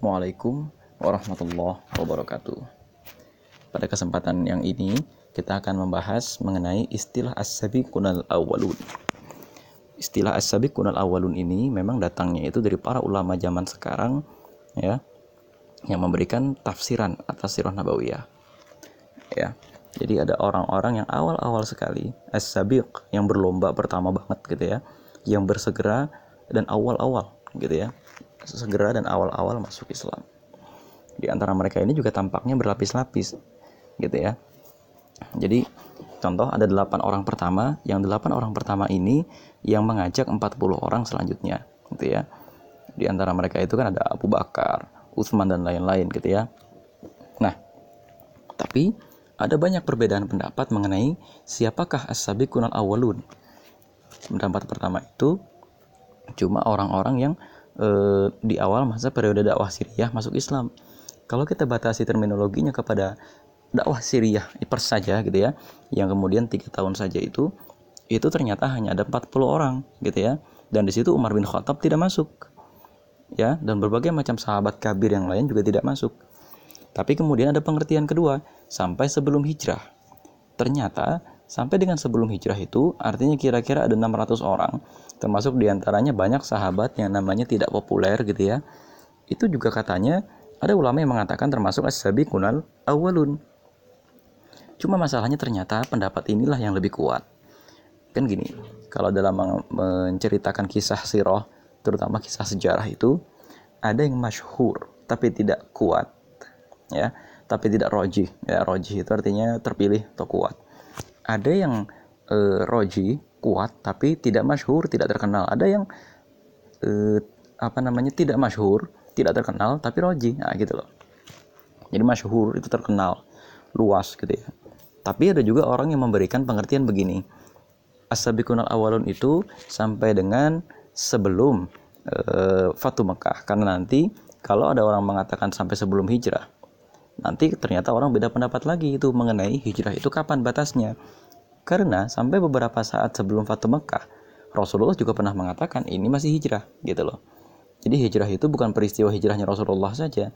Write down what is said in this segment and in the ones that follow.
Assalamualaikum warahmatullahi wabarakatuh. Pada kesempatan yang ini kita akan membahas mengenai istilah as-sabiqunal awwalun. Istilah as-sabiqunal awwalun ini memang datangnya itu dari para ulama zaman sekarang ya yang memberikan tafsiran atas sirah nabawiyah. Ya. Jadi ada orang-orang yang awal-awal sekali as-sabiq yang berlomba pertama banget gitu ya, yang bersegera dan awal-awal gitu ya segera dan awal-awal masuk Islam. Di antara mereka ini juga tampaknya berlapis-lapis, gitu ya. Jadi contoh ada delapan orang pertama, yang delapan orang pertama ini yang mengajak 40 orang selanjutnya, gitu ya. Di antara mereka itu kan ada Abu Bakar, Utsman dan lain-lain, gitu ya. Nah, tapi ada banyak perbedaan pendapat mengenai siapakah as-sabiqunal awalun. Pendapat pertama itu cuma orang-orang yang eh, di awal masa periode dakwah Siriah masuk Islam. Kalau kita batasi terminologinya kepada dakwah Siriah per saja gitu ya, yang kemudian tiga tahun saja itu, itu ternyata hanya ada 40 orang gitu ya, dan di situ Umar bin Khattab tidak masuk, ya, dan berbagai macam sahabat kabir yang lain juga tidak masuk. Tapi kemudian ada pengertian kedua, sampai sebelum hijrah. Ternyata Sampai dengan sebelum hijrah itu artinya kira-kira ada 600 orang termasuk di antaranya banyak sahabat yang namanya tidak populer gitu ya. Itu juga katanya ada ulama yang mengatakan termasuk as-sabiqunal awalun. Cuma masalahnya ternyata pendapat inilah yang lebih kuat. Kan gini, kalau dalam menceritakan kisah sirah, terutama kisah sejarah itu, ada yang masyhur tapi tidak kuat. Ya, tapi tidak roji. Ya, roji itu artinya terpilih atau kuat ada yang uh, roji kuat tapi tidak masyhur tidak terkenal. Ada yang uh, apa namanya tidak masyhur tidak terkenal tapi roji. Nah gitu loh. Jadi masyhur itu terkenal luas gitu ya. Tapi ada juga orang yang memberikan pengertian begini. As-sabiqunal awalun itu sampai dengan sebelum uh, Fatu Mekah karena nanti kalau ada orang mengatakan sampai sebelum hijrah nanti ternyata orang beda pendapat lagi itu mengenai hijrah itu kapan batasnya. Karena sampai beberapa saat sebelum Fatu Mekah Rasulullah juga pernah mengatakan ini masih hijrah gitu loh. Jadi hijrah itu bukan peristiwa hijrahnya Rasulullah saja.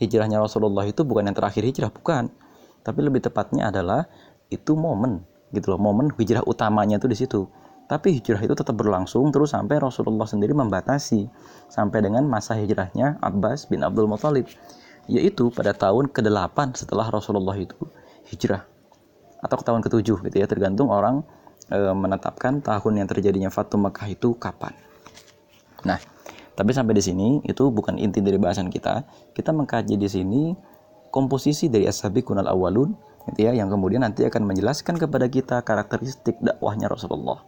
Hijrahnya Rasulullah itu bukan yang terakhir hijrah bukan. Tapi lebih tepatnya adalah itu momen gitu loh. Momen hijrah utamanya itu di situ. Tapi hijrah itu tetap berlangsung terus sampai Rasulullah sendiri membatasi. Sampai dengan masa hijrahnya Abbas bin Abdul Muthalib yaitu pada tahun ke-8 setelah Rasulullah itu hijrah atau ke tahun ke-7 gitu ya tergantung orang e, menetapkan tahun yang terjadinya Fatu Mekah itu kapan. Nah, tapi sampai di sini itu bukan inti dari bahasan kita. Kita mengkaji di sini komposisi dari ashabi kunal awalun gitu ya yang kemudian nanti akan menjelaskan kepada kita karakteristik dakwahnya Rasulullah.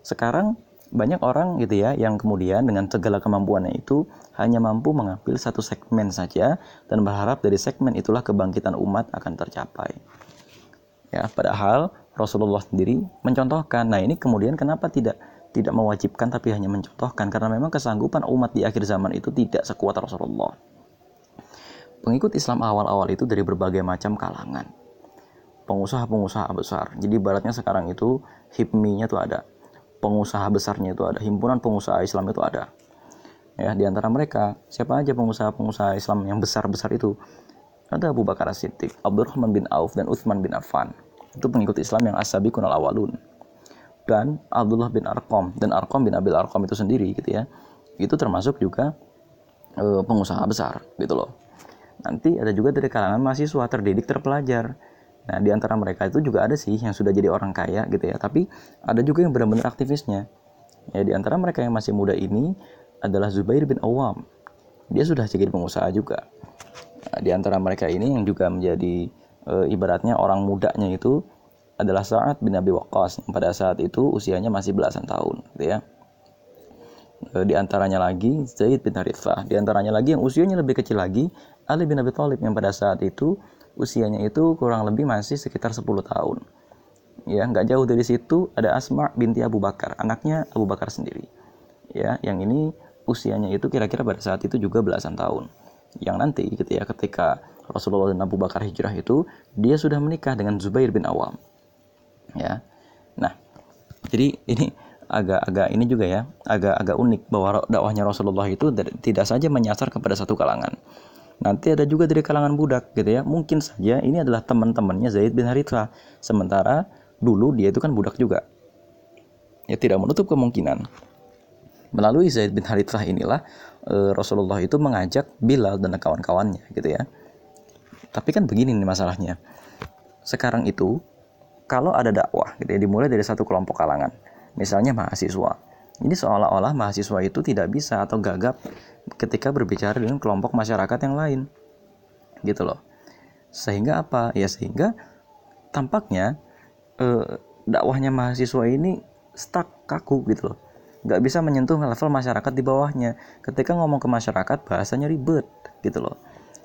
Sekarang banyak orang gitu ya yang kemudian dengan segala kemampuannya itu hanya mampu mengambil satu segmen saja dan berharap dari segmen itulah kebangkitan umat akan tercapai. Ya, padahal Rasulullah sendiri mencontohkan. Nah, ini kemudian kenapa tidak tidak mewajibkan tapi hanya mencontohkan karena memang kesanggupan umat di akhir zaman itu tidak sekuat Rasulullah. Pengikut Islam awal-awal itu dari berbagai macam kalangan. Pengusaha-pengusaha besar. Jadi baratnya sekarang itu hipmi-nya tuh ada pengusaha besarnya itu ada, himpunan pengusaha Islam itu ada. Ya, di antara mereka, siapa aja pengusaha-pengusaha Islam yang besar-besar itu? Ada Abu Bakar As-Siddiq, Abdurrahman bin Auf, dan Uthman bin Affan. Itu pengikut Islam yang asabi kunal awalun. Dan Abdullah bin Arqam dan Arqam bin Abil Arqam itu sendiri gitu ya. Itu termasuk juga e, pengusaha besar gitu loh. Nanti ada juga dari kalangan mahasiswa terdidik terpelajar Nah, di antara mereka itu juga ada sih yang sudah jadi orang kaya gitu ya, tapi ada juga yang benar-benar aktivisnya. Ya, di antara mereka yang masih muda ini adalah Zubair bin Awam. Dia sudah jadi pengusaha juga. Nah, di antara mereka ini yang juga menjadi e, ibaratnya orang mudanya itu adalah Sa'ad bin Abi Waqqas pada saat itu usianya masih belasan tahun gitu ya. E, di antaranya lagi Zaid bin Harithah, di antaranya lagi yang usianya lebih kecil lagi Ali bin Abi Thalib yang pada saat itu usianya itu kurang lebih masih sekitar 10 tahun. Ya, nggak jauh dari situ ada Asma binti Abu Bakar, anaknya Abu Bakar sendiri. Ya, yang ini usianya itu kira-kira pada saat itu juga belasan tahun. Yang nanti gitu ketika Rasulullah dan Abu Bakar hijrah itu, dia sudah menikah dengan Zubair bin Awam. Ya. Nah, jadi ini agak-agak ini juga ya, agak-agak unik bahwa dakwahnya Rasulullah itu tidak saja menyasar kepada satu kalangan. Nanti ada juga dari kalangan budak gitu ya. Mungkin saja ini adalah teman-temannya Zaid bin Harithah. Sementara dulu dia itu kan budak juga. Ya tidak menutup kemungkinan. Melalui Zaid bin Harithah inilah e, Rasulullah itu mengajak Bilal dan kawan-kawannya gitu ya. Tapi kan begini nih masalahnya. Sekarang itu kalau ada dakwah gitu ya dimulai dari satu kelompok kalangan misalnya mahasiswa. Ini seolah-olah mahasiswa itu tidak bisa atau gagap ketika berbicara dengan kelompok masyarakat yang lain. Gitu loh. Sehingga apa? Ya sehingga tampaknya eh, dakwahnya mahasiswa ini stuck kaku gitu loh. Gak bisa menyentuh level masyarakat di bawahnya. Ketika ngomong ke masyarakat bahasanya ribet gitu loh.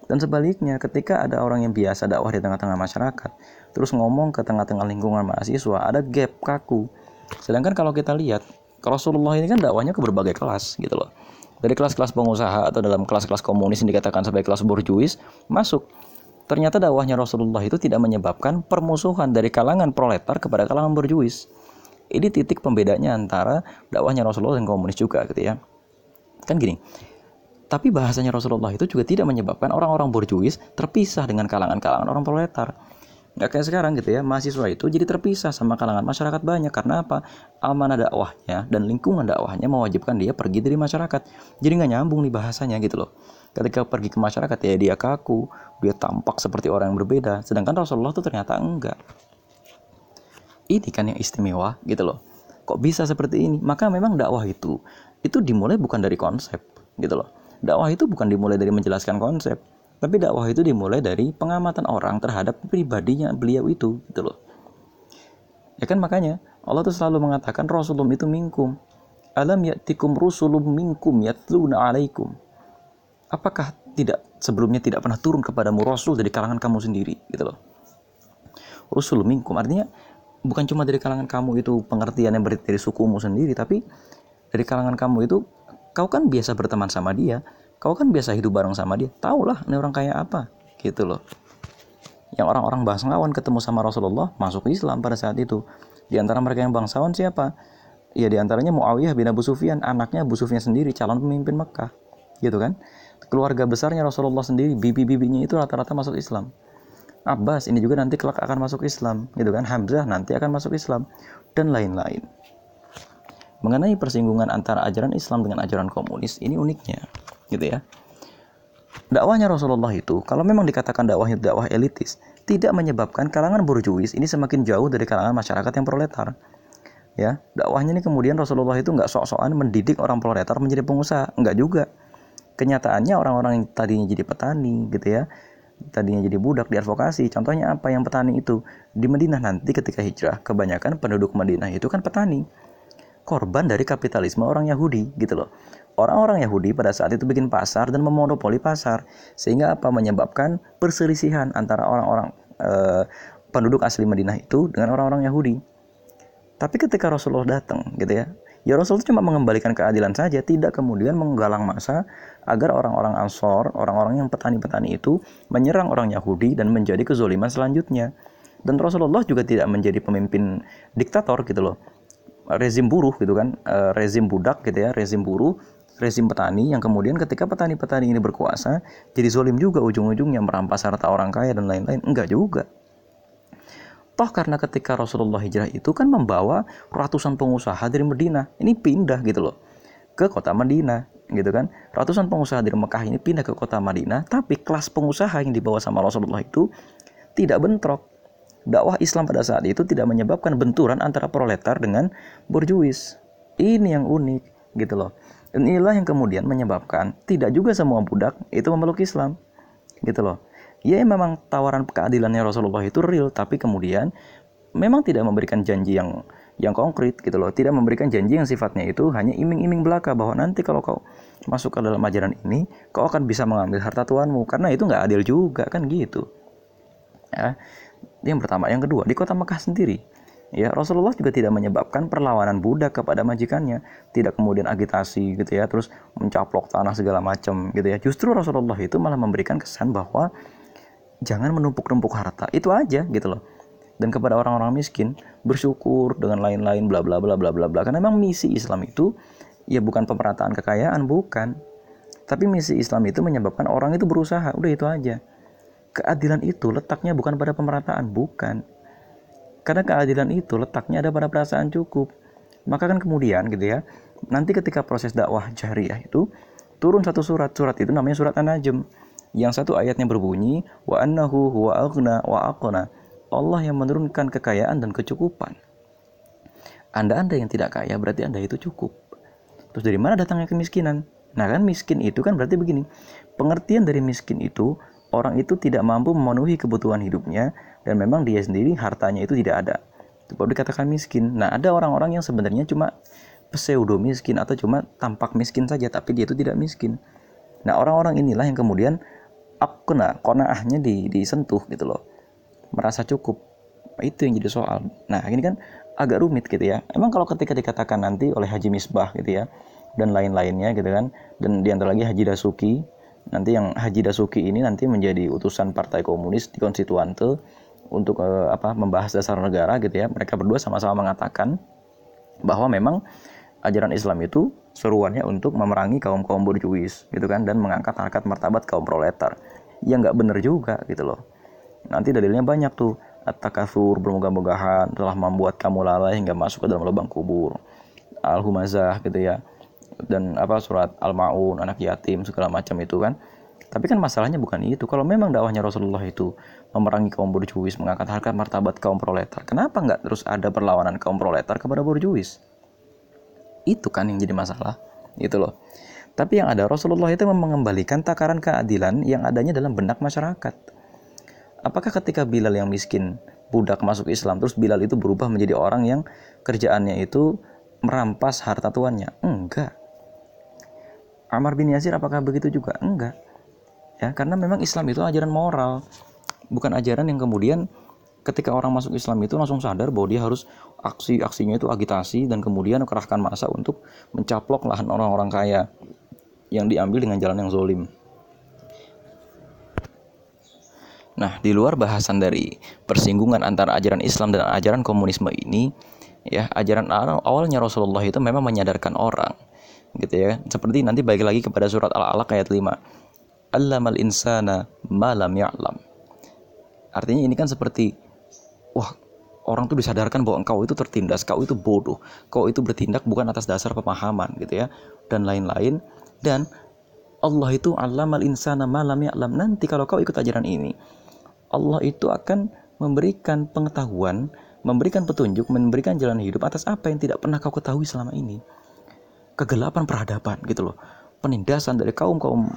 Dan sebaliknya, ketika ada orang yang biasa dakwah di tengah-tengah masyarakat, terus ngomong ke tengah-tengah lingkungan mahasiswa, ada gap kaku. Sedangkan kalau kita lihat, Rasulullah ini kan dakwahnya ke berbagai kelas gitu loh. Dari kelas-kelas pengusaha atau dalam kelas-kelas komunis yang dikatakan sebagai kelas borjuis masuk. Ternyata dakwahnya Rasulullah itu tidak menyebabkan permusuhan dari kalangan proletar kepada kalangan borjuis. Ini titik pembedanya antara dakwahnya Rasulullah dan komunis juga gitu ya. Kan gini, tapi bahasanya Rasulullah itu juga tidak menyebabkan orang-orang borjuis terpisah dengan kalangan-kalangan orang proletar. Nggak kayak sekarang gitu ya, mahasiswa itu jadi terpisah sama kalangan masyarakat banyak. Karena apa? Amanah dakwahnya dan lingkungan dakwahnya mewajibkan dia pergi dari masyarakat. Jadi nggak nyambung nih bahasanya gitu loh. Ketika pergi ke masyarakat ya dia kaku, dia tampak seperti orang yang berbeda. Sedangkan Rasulullah tuh ternyata enggak. Ini kan yang istimewa gitu loh. Kok bisa seperti ini? Maka memang dakwah itu itu dimulai bukan dari konsep gitu loh dakwah itu bukan dimulai dari menjelaskan konsep, tapi dakwah itu dimulai dari pengamatan orang terhadap pribadinya beliau itu, gitu loh. Ya kan makanya Allah tuh selalu mengatakan Rasulullah itu minkum. Alam ya'tikum rusulum minkum yatluna alaikum. Apakah tidak sebelumnya tidak pernah turun kepadamu rasul dari kalangan kamu sendiri gitu loh. Rusul minkum artinya bukan cuma dari kalangan kamu itu pengertian yang dari sukumu sendiri tapi dari kalangan kamu itu kau kan biasa berteman sama dia kau kan biasa hidup bareng sama dia. Tahulah ini orang kayak apa. Gitu loh. Yang orang-orang bangsawan ketemu sama Rasulullah masuk Islam pada saat itu. Di antara mereka yang bangsawan siapa? Ya di antaranya Muawiyah bin Abu Sufyan anaknya Abu Sufyan sendiri calon pemimpin Mekah. Gitu kan? Keluarga besarnya Rasulullah sendiri bibi-bibinya itu rata-rata masuk Islam. Abbas ini juga nanti kelak akan masuk Islam. Gitu kan? Hamzah nanti akan masuk Islam. Dan lain-lain. Mengenai persinggungan antara ajaran Islam dengan ajaran komunis ini uniknya gitu ya. Dakwahnya Rasulullah itu kalau memang dikatakan dakwahnya dakwah elitis tidak menyebabkan kalangan borjuis ini semakin jauh dari kalangan masyarakat yang proletar. Ya dakwahnya ini kemudian Rasulullah itu nggak sok-sokan mendidik orang proletar menjadi pengusaha. Nggak juga. Kenyataannya orang-orang yang tadinya jadi petani gitu ya tadinya jadi budak di advokasi contohnya apa? Yang petani itu di Madinah nanti ketika hijrah kebanyakan penduduk Madinah itu kan petani. Korban dari kapitalisme orang Yahudi gitu loh. Orang-orang Yahudi pada saat itu bikin pasar dan memonopoli pasar sehingga apa menyebabkan perselisihan antara orang-orang eh, penduduk asli Madinah itu dengan orang-orang Yahudi. Tapi ketika Rasulullah datang gitu ya, ya Rasul cuma mengembalikan keadilan saja, tidak kemudian menggalang masa agar orang-orang Ansor, orang-orang yang petani-petani itu menyerang orang Yahudi dan menjadi kezoliman selanjutnya. Dan Rasulullah juga tidak menjadi pemimpin diktator gitu loh rezim buruh gitu kan, e, rezim budak gitu ya, rezim buruh, rezim petani yang kemudian ketika petani-petani ini berkuasa jadi zolim juga ujung-ujungnya merampas harta orang kaya dan lain-lain. Enggak juga. Toh karena ketika Rasulullah hijrah itu kan membawa ratusan pengusaha dari Medina. Ini pindah gitu loh ke kota Madinah gitu kan. Ratusan pengusaha dari Mekah ini pindah ke kota Madinah, tapi kelas pengusaha yang dibawa sama Rasulullah itu tidak bentrok dakwah Islam pada saat itu tidak menyebabkan benturan antara proletar dengan borjuis. Ini yang unik gitu loh. Dan inilah yang kemudian menyebabkan tidak juga semua budak itu memeluk Islam. Gitu loh. Ya memang tawaran keadilannya Rasulullah itu real, tapi kemudian memang tidak memberikan janji yang yang konkret gitu loh. Tidak memberikan janji yang sifatnya itu hanya iming-iming belaka bahwa nanti kalau kau masuk ke dalam ajaran ini, kau akan bisa mengambil harta tuanmu karena itu nggak adil juga kan gitu. Ya. Yang pertama, yang kedua, di kota Mekah sendiri, ya Rasulullah juga tidak menyebabkan perlawanan budak kepada majikannya, tidak kemudian agitasi gitu ya, terus mencaplok tanah segala macam gitu ya. Justru Rasulullah itu malah memberikan kesan bahwa jangan menumpuk-numpuk harta. Itu aja gitu loh. dan kepada orang-orang miskin bersyukur dengan lain-lain bla bla bla bla bla bla karena memang misi Islam itu ya bukan pemerataan kekayaan bukan tapi misi Islam itu menyebabkan orang itu berusaha udah itu aja keadilan itu letaknya bukan pada pemerataan bukan karena keadilan itu letaknya ada pada perasaan cukup maka kan kemudian gitu ya nanti ketika proses dakwah jariah itu turun satu surat surat itu namanya surat an-najm yang satu ayatnya berbunyi wa annahu huwa aghna wa aqna Allah yang menurunkan kekayaan dan kecukupan anda-anda yang tidak kaya berarti Anda itu cukup. Terus dari mana datangnya kemiskinan? Nah kan miskin itu kan berarti begini. Pengertian dari miskin itu orang itu tidak mampu memenuhi kebutuhan hidupnya dan memang dia sendiri hartanya itu tidak ada. Itu baru dikatakan miskin. Nah ada orang-orang yang sebenarnya cuma pseudo miskin atau cuma tampak miskin saja tapi dia itu tidak miskin. Nah orang-orang inilah yang kemudian akuna konaahnya di, disentuh gitu loh. Merasa cukup. Itu yang jadi soal. Nah ini kan agak rumit gitu ya. Emang kalau ketika dikatakan nanti oleh Haji Misbah gitu ya dan lain-lainnya gitu kan dan di antara lagi Haji Dasuki nanti yang Haji Dasuki ini nanti menjadi utusan Partai Komunis di Konstituante untuk eh, apa membahas dasar negara gitu ya. Mereka berdua sama-sama mengatakan bahwa memang ajaran Islam itu seruannya untuk memerangi kaum kaum borjuis gitu kan dan mengangkat harkat martabat kaum proletar. Ya nggak bener juga gitu loh. Nanti dalilnya banyak tuh At-Takathur bermegah-megahan telah membuat kamu lalai hingga masuk ke dalam lubang kubur. Al-Humazah gitu ya. Dan apa surat Al-Maun, anak yatim segala macam itu kan. Tapi kan masalahnya bukan itu. Kalau memang dakwahnya Rasulullah itu memerangi kaum borjuis, mengangkat harkat martabat kaum proletar, kenapa nggak terus ada perlawanan kaum proletar kepada borjuis? Itu kan yang jadi masalah. Itu loh. Tapi yang ada Rasulullah itu mengembalikan takaran keadilan yang adanya dalam benak masyarakat apakah ketika Bilal yang miskin budak masuk Islam terus Bilal itu berubah menjadi orang yang kerjaannya itu merampas harta tuannya? Enggak. Amar bin Yasir apakah begitu juga? Enggak. Ya, karena memang Islam itu ajaran moral, bukan ajaran yang kemudian ketika orang masuk Islam itu langsung sadar bahwa dia harus aksi-aksinya itu agitasi dan kemudian kerahkan masa untuk mencaplok lahan orang-orang kaya yang diambil dengan jalan yang zolim. Nah, di luar bahasan dari persinggungan antara ajaran Islam dan ajaran komunisme ini, ya, ajaran awalnya Rasulullah itu memang menyadarkan orang, gitu ya. Seperti nanti balik lagi kepada surat Al-Alaq ayat 5. Allamal insana malam ya'lam. Artinya ini kan seperti wah, orang tuh disadarkan bahwa engkau itu tertindas, kau itu bodoh, kau itu bertindak bukan atas dasar pemahaman gitu ya dan lain-lain dan Allah itu allamal insana malam ya'lam. Nanti kalau kau ikut ajaran ini, Allah itu akan memberikan pengetahuan, memberikan petunjuk, memberikan jalan hidup atas apa yang tidak pernah kau ketahui selama ini. Kegelapan peradaban gitu loh. Penindasan dari kaum-kaum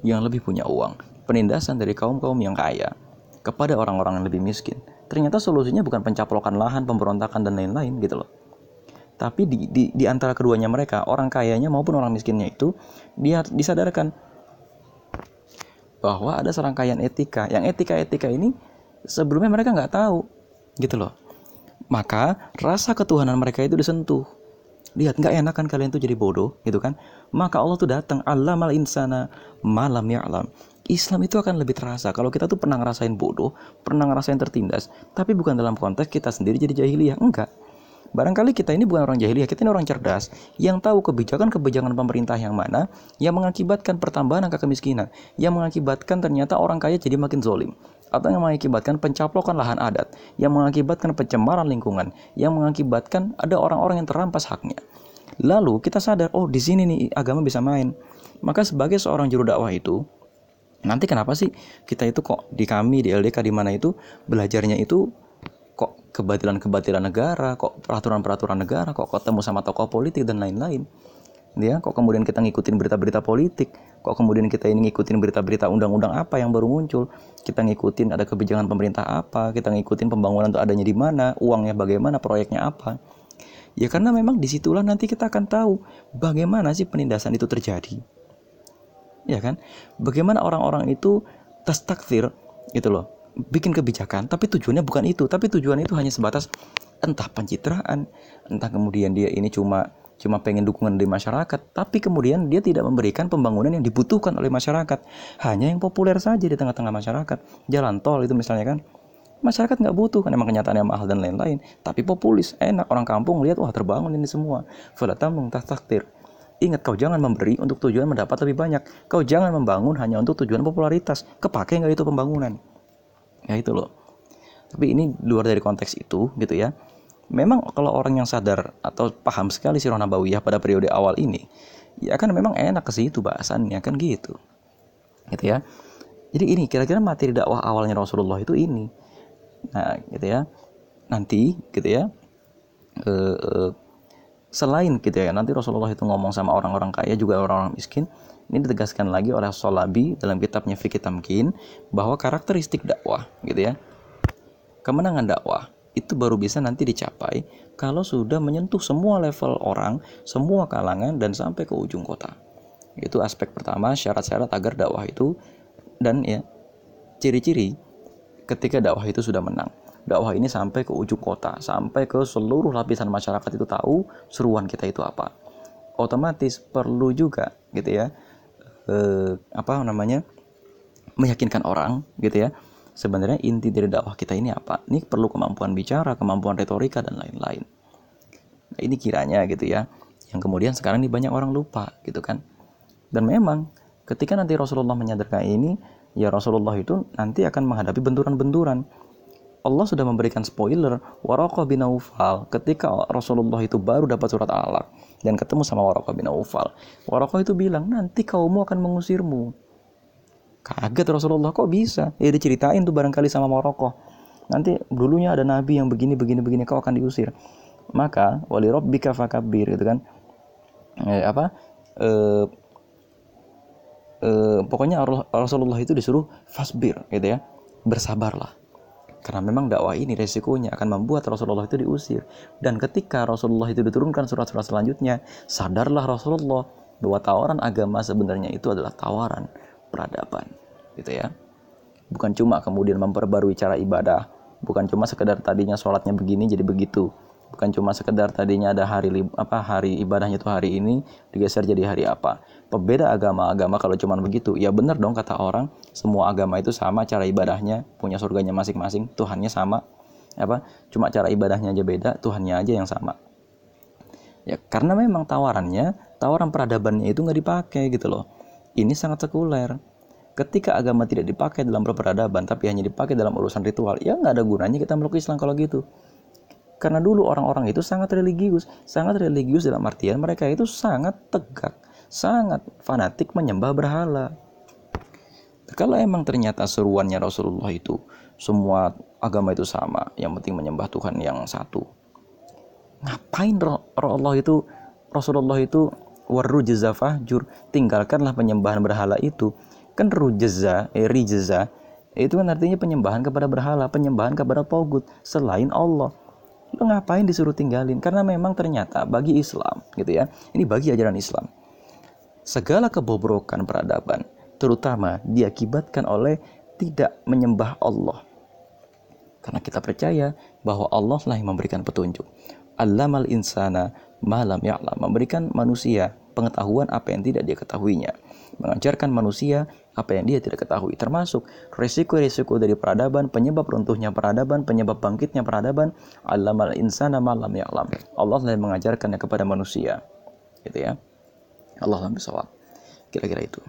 yang lebih punya uang, penindasan dari kaum-kaum yang kaya kepada orang-orang yang lebih miskin. Ternyata solusinya bukan pencaplokan lahan, pemberontakan dan lain-lain gitu loh. Tapi di, di, di antara keduanya mereka, orang kayanya maupun orang miskinnya itu dia disadarkan bahwa ada serangkaian etika yang etika-etika ini sebelumnya mereka nggak tahu gitu loh maka rasa ketuhanan mereka itu disentuh lihat nggak enak kan kalian tuh jadi bodoh gitu kan? Maka Allah tuh datang Allah mal insana malam ya alam Islam itu akan lebih terasa. Kalau kita tuh pernah ngerasain bodoh pernah ngerasain tertindas tapi bukan dalam konteks kita sendiri jadi jahiliyah enggak Barangkali kita ini bukan orang jahiliyah, kita ini orang cerdas yang tahu kebijakan-kebijakan pemerintah yang mana yang mengakibatkan pertambahan angka kemiskinan, yang mengakibatkan ternyata orang kaya jadi makin zolim, atau yang mengakibatkan pencaplokan lahan adat, yang mengakibatkan pencemaran lingkungan, yang mengakibatkan ada orang-orang yang terampas haknya. Lalu kita sadar, oh di sini nih agama bisa main. Maka sebagai seorang juru dakwah itu, nanti kenapa sih kita itu kok di kami di LDK di mana itu belajarnya itu kebatilan-kebatilan negara, kok peraturan-peraturan negara, kok ketemu sama tokoh politik dan lain-lain. Ya, kok kemudian kita ngikutin berita-berita politik, kok kemudian kita ini ngikutin berita-berita undang-undang apa yang baru muncul, kita ngikutin ada kebijakan pemerintah apa, kita ngikutin pembangunan itu adanya di mana, uangnya bagaimana, proyeknya apa. Ya karena memang di situlah nanti kita akan tahu bagaimana sih penindasan itu terjadi. Ya kan? Bagaimana orang-orang itu tas takdir gitu loh bikin kebijakan tapi tujuannya bukan itu. Tapi tujuan itu hanya sebatas entah pencitraan entah kemudian dia ini cuma cuma pengen dukungan dari masyarakat tapi kemudian dia tidak memberikan pembangunan yang dibutuhkan oleh masyarakat. Hanya yang populer saja di tengah-tengah masyarakat. Jalan tol itu misalnya kan masyarakat nggak butuh. Kan emang kenyataannya mahal dan lain-lain. Tapi populis enak. Orang kampung lihat wah terbangun ini semua. Falatamung taktir Ingat kau jangan memberi untuk tujuan mendapat lebih banyak. Kau jangan membangun hanya untuk tujuan popularitas. Kepake nggak itu pembangunan? Ya itu loh. Tapi ini luar dari konteks itu gitu ya. Memang kalau orang yang sadar atau paham sekali sirah nabawiyah pada periode awal ini, ya kan memang enak ke situ bahasannya kan gitu. Gitu ya. Jadi ini kira-kira materi dakwah awalnya Rasulullah itu ini Nah, gitu ya. Nanti gitu ya. E, e, selain gitu ya, nanti Rasulullah itu ngomong sama orang-orang kaya juga orang-orang miskin. Ini ditegaskan lagi oleh Solabi dalam kitabnya Fikih Tamkin bahwa karakteristik dakwah gitu ya. Kemenangan dakwah itu baru bisa nanti dicapai kalau sudah menyentuh semua level orang, semua kalangan dan sampai ke ujung kota. Itu aspek pertama syarat-syarat agar dakwah itu dan ya ciri-ciri ketika dakwah itu sudah menang. Dakwah ini sampai ke ujung kota, sampai ke seluruh lapisan masyarakat itu tahu seruan kita itu apa. Otomatis perlu juga gitu ya, eh, apa namanya, meyakinkan orang gitu ya. Sebenarnya inti dari dakwah kita ini apa? Ini perlu kemampuan bicara, kemampuan retorika dan lain-lain. Nah, ini kiranya gitu ya, yang kemudian sekarang ini banyak orang lupa gitu kan. Dan memang ketika nanti Rasulullah menyadarkan ini, ya Rasulullah itu nanti akan menghadapi benturan-benturan. Allah sudah memberikan spoiler Waraqah bin Aufal ketika Rasulullah itu baru dapat surat Al-Alaq dan ketemu sama Waraqah bin Aufal. Waraqah itu bilang, "Nanti kaummu akan mengusirmu." Kaget Rasulullah, kok bisa? Ya diceritain tuh barangkali sama Waraqah. Nanti dulunya ada nabi yang begini begini begini kau akan diusir. Maka wali rabbika fakabir gitu kan. Eh, apa? Eh, eh, pokoknya Rasulullah itu disuruh fasbir gitu ya bersabarlah karena memang dakwah ini resikonya akan membuat Rasulullah itu diusir. Dan ketika Rasulullah itu diturunkan surat-surat selanjutnya sadarlah Rasulullah bahwa tawaran agama sebenarnya itu adalah tawaran peradaban. Gitu ya. Bukan cuma kemudian memperbarui cara ibadah bukan cuma sekedar tadinya sholatnya begini jadi begitu bukan cuma sekedar tadinya ada hari apa hari ibadahnya itu hari ini digeser jadi hari apa. Pembeda agama-agama kalau cuma begitu. Ya benar dong kata orang semua agama itu sama cara ibadahnya punya surganya masing-masing Tuhannya sama. Apa cuma cara ibadahnya aja beda Tuhannya aja yang sama. Ya karena memang tawarannya tawaran peradabannya itu nggak dipakai gitu loh. Ini sangat sekuler. Ketika agama tidak dipakai dalam peradaban tapi hanya dipakai dalam urusan ritual ya nggak ada gunanya kita meluk Islam kalau gitu karena dulu orang-orang itu sangat religius, sangat religius dalam artian mereka itu sangat tegak, sangat fanatik menyembah berhala. Kalau emang ternyata seruannya Rasulullah itu semua agama itu sama, yang penting menyembah Tuhan yang satu. Ngapain Allah itu Rasulullah itu warujza fahjur, tinggalkanlah penyembahan berhala itu. Kan rujza, eh, rijza, itu kan artinya penyembahan kepada berhala, penyembahan kepada togut selain Allah lo ngapain disuruh tinggalin? Karena memang ternyata bagi Islam gitu ya ini bagi ajaran Islam segala kebobrokan peradaban terutama diakibatkan oleh tidak menyembah Allah. Karena kita percaya bahwa Allah lah yang memberikan petunjuk. Allamal insana malam ya'lam. Memberikan manusia pengetahuan apa yang tidak dia ketahuinya mengajarkan manusia apa yang dia tidak ketahui termasuk risiko-risiko dari peradaban penyebab runtuhnya peradaban penyebab bangkitnya peradaban. Allamal insana malam ya'lam. Allah yang mengajarkannya kepada manusia. Gitu ya. Allah bisawab kira-kira itu